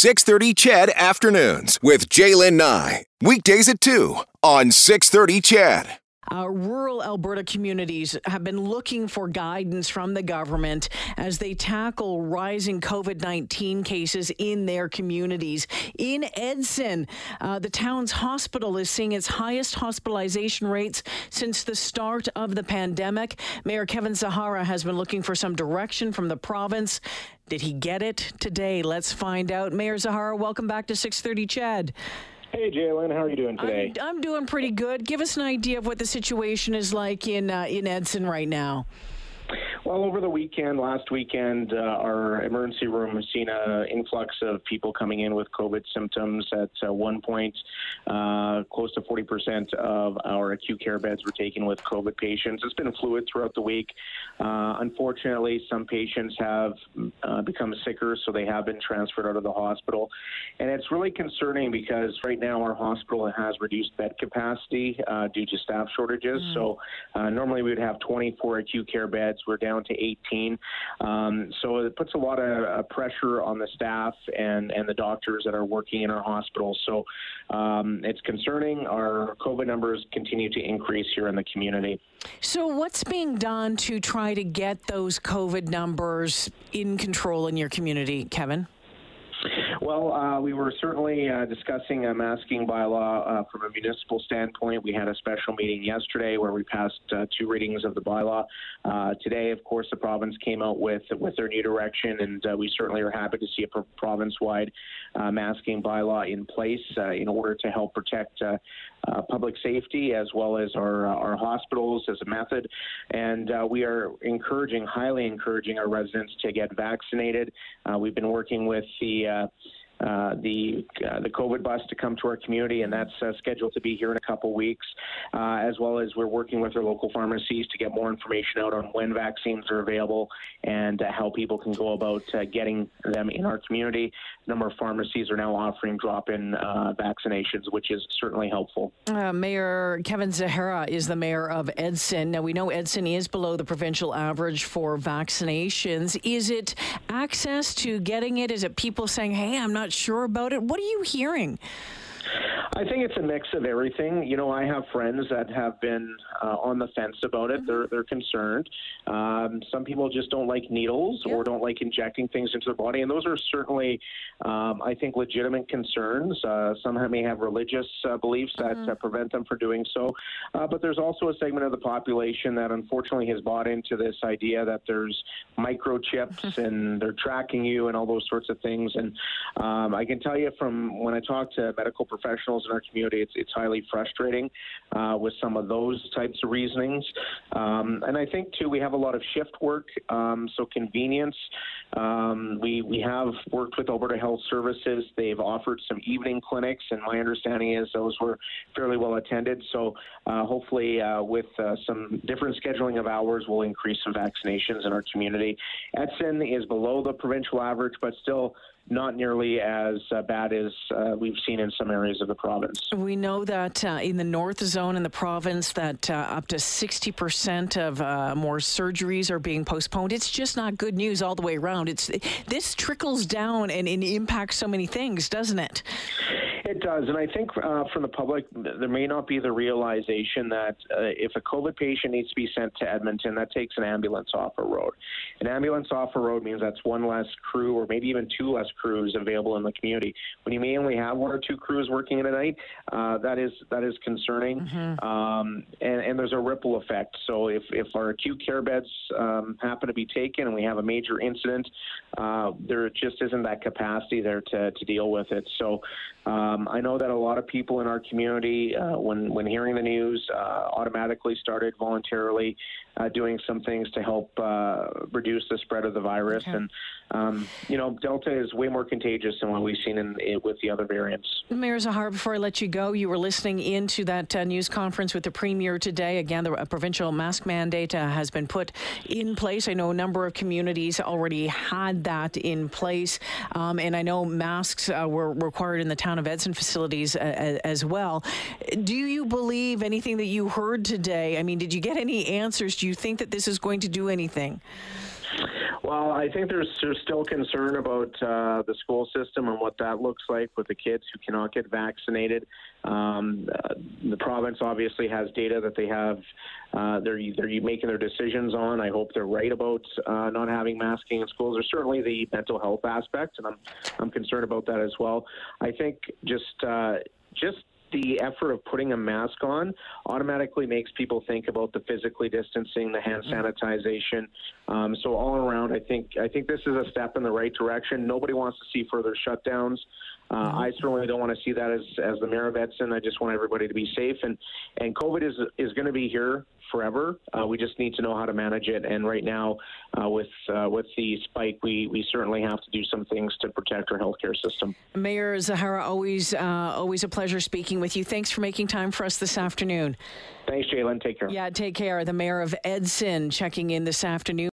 630 CHED Afternoons with Jaylen Nye. Weekdays at 2 on 630 CHED. Uh, rural Alberta communities have been looking for guidance from the government as they tackle rising COVID 19 cases in their communities. In Edson, uh, the town's hospital is seeing its highest hospitalization rates since the start of the pandemic. Mayor Kevin Zahara has been looking for some direction from the province. Did he get it today? Let's find out. Mayor Zahara, welcome back to 630 CHED. Hey, Jalen, how are you doing today? I'm, I'm, doing pretty good. Give us an idea of what the situation is like in uh, in Edson right now. Well, over the weekend, last weekend, uh, our emergency room has seen an influx of people coming in with COVID symptoms. At uh, one point, uh, close to 40% of our acute care beds were taken with COVID patients. It's been fluid throughout the week. Uh, unfortunately, some patients have uh, become sicker, so they have been transferred out of the hospital. And it's really concerning because right now our hospital has reduced bed capacity uh, due to staff shortages. Mm. So normally we would have 24 acute care beds. We're down down to 18. Um, so it puts a lot of uh, pressure on the staff and, and the doctors that are working in our hospitals. So um, it's concerning. Our COVID numbers continue to increase here in the community. So, what's being done to try to get those COVID numbers in control in your community, Kevin? Well, uh, we were certainly uh, discussing a masking bylaw uh, from a municipal standpoint. We had a special meeting yesterday where we passed uh, two readings of the bylaw. Uh, today, of course, the province came out with with their new direction, and uh, we certainly are happy to see a province-wide masking bylaw in place in order to help protect public safety as well as our our hospitals as a method. And we are encouraging, highly encouraging our residents to get vaccinated. we've been working with the uh, the uh, the COVID bus to come to our community, and that's uh, scheduled to be here in a couple weeks. Uh, as well as we're working with our local pharmacies to get more information out on when vaccines are available and uh, how people can go about getting them in our community. A number of pharmacies are now offering drop-in vaccinations, which is certainly helpful. mayor Kevin Zahara is the mayor of Edson. Now we know Edson is below the provincial average for vaccinations. Is it access to getting it? Is it people saying, "Hey, I'm not sure about it. What are you hearing? I think it's a mix of everything. You know, I have friends that have been uh, on the fence about it. Mm-hmm. They're they're concerned. Um, some people just don't like needles yeah. or don't like injecting things into their body, and those are certainly, um, I think, legitimate concerns. Uh, some may have religious uh, beliefs that mm-hmm. prevent them from doing so, uh, but there's also a segment of the population that unfortunately has bought into this idea that there's microchips mm-hmm. and they're tracking you and all those sorts of things. And um, I can tell you from when I talk to medical professionals in our community, it's, it's highly frustrating uh, with some of those types of reasonings. Um, and I think, too, we have a lot of shift work, um, so convenience. Um, we, we have worked with Alberta Health Services. They've offered some evening clinics, and my understanding is those were fairly well attended. So uh, hopefully, uh, with uh, some different scheduling of hours, we'll increase some vaccinations in our community. Edson is below the provincial average, but still not nearly as uh, bad as uh, we've seen in some areas of the province. We know that uh, in the north zone in the province that uh, up to 60% of uh, more surgeries are being postponed. It's just not good news all the way around. It's this trickles down and, and impacts so many things, doesn't it? It does, and I think uh, from the public, there may not be the realization that uh, if a COVID patient needs to be sent to Edmonton, that takes an ambulance off a road. An ambulance off a road means that's one less crew, or maybe even two less crews available in the community. When you may only have one or two crews working in a night, uh, that is that is concerning, mm-hmm. um, and, and, there's a ripple effect. So if if our acute care beds um, happen to be taken and we have a major incident, uh, there just isn't that capacity there to to deal with it. So. Um, um, I know that a lot of people in our community, uh, when when hearing the news, uh, automatically started voluntarily uh, doing some things to help uh, reduce the spread of the virus. Okay. And um, you know, Delta is way more contagious than what we've seen in, in with the other variants. Mayor Zahara, before I let you go, you were listening into that uh, news conference with the premier today. Again, the provincial mask mandate uh, has been put in place. I know a number of communities already had that in place, um, and I know masks uh, were required in the town of Edson facilities uh, as well. Do you believe anything that you heard today? I mean, did you get any answers? Do you think that this is going to do anything? Well, I think there's, there's still concern about uh, the school system and what that looks like with the kids who cannot get vaccinated. Um, uh, the province obviously has data that they have. Uh, they're they're making their decisions on. I hope they're right about uh, not having masking in schools. There's certainly the mental health aspect, and I'm I'm concerned about that as well. I think just uh, just the effort of putting a mask on automatically makes people think about the physically distancing, the hand mm-hmm. sanitization. Um, so all around, I think I think this is a step in the right direction. Nobody wants to see further shutdowns. Uh, mm-hmm. I certainly don't want to see that as, as the mayor of Edson. I just want everybody to be safe. And, and COVID is, is going to be here forever. Uh, we just need to know how to manage it. And right now, uh, with uh, with the spike, we, we certainly have to do some things to protect our healthcare system. Mayor Zahara, always uh, always a pleasure speaking with you. Thanks for making time for us this afternoon. Thanks, Jalen. Take care. Yeah, take care. The mayor of Edson checking in this afternoon.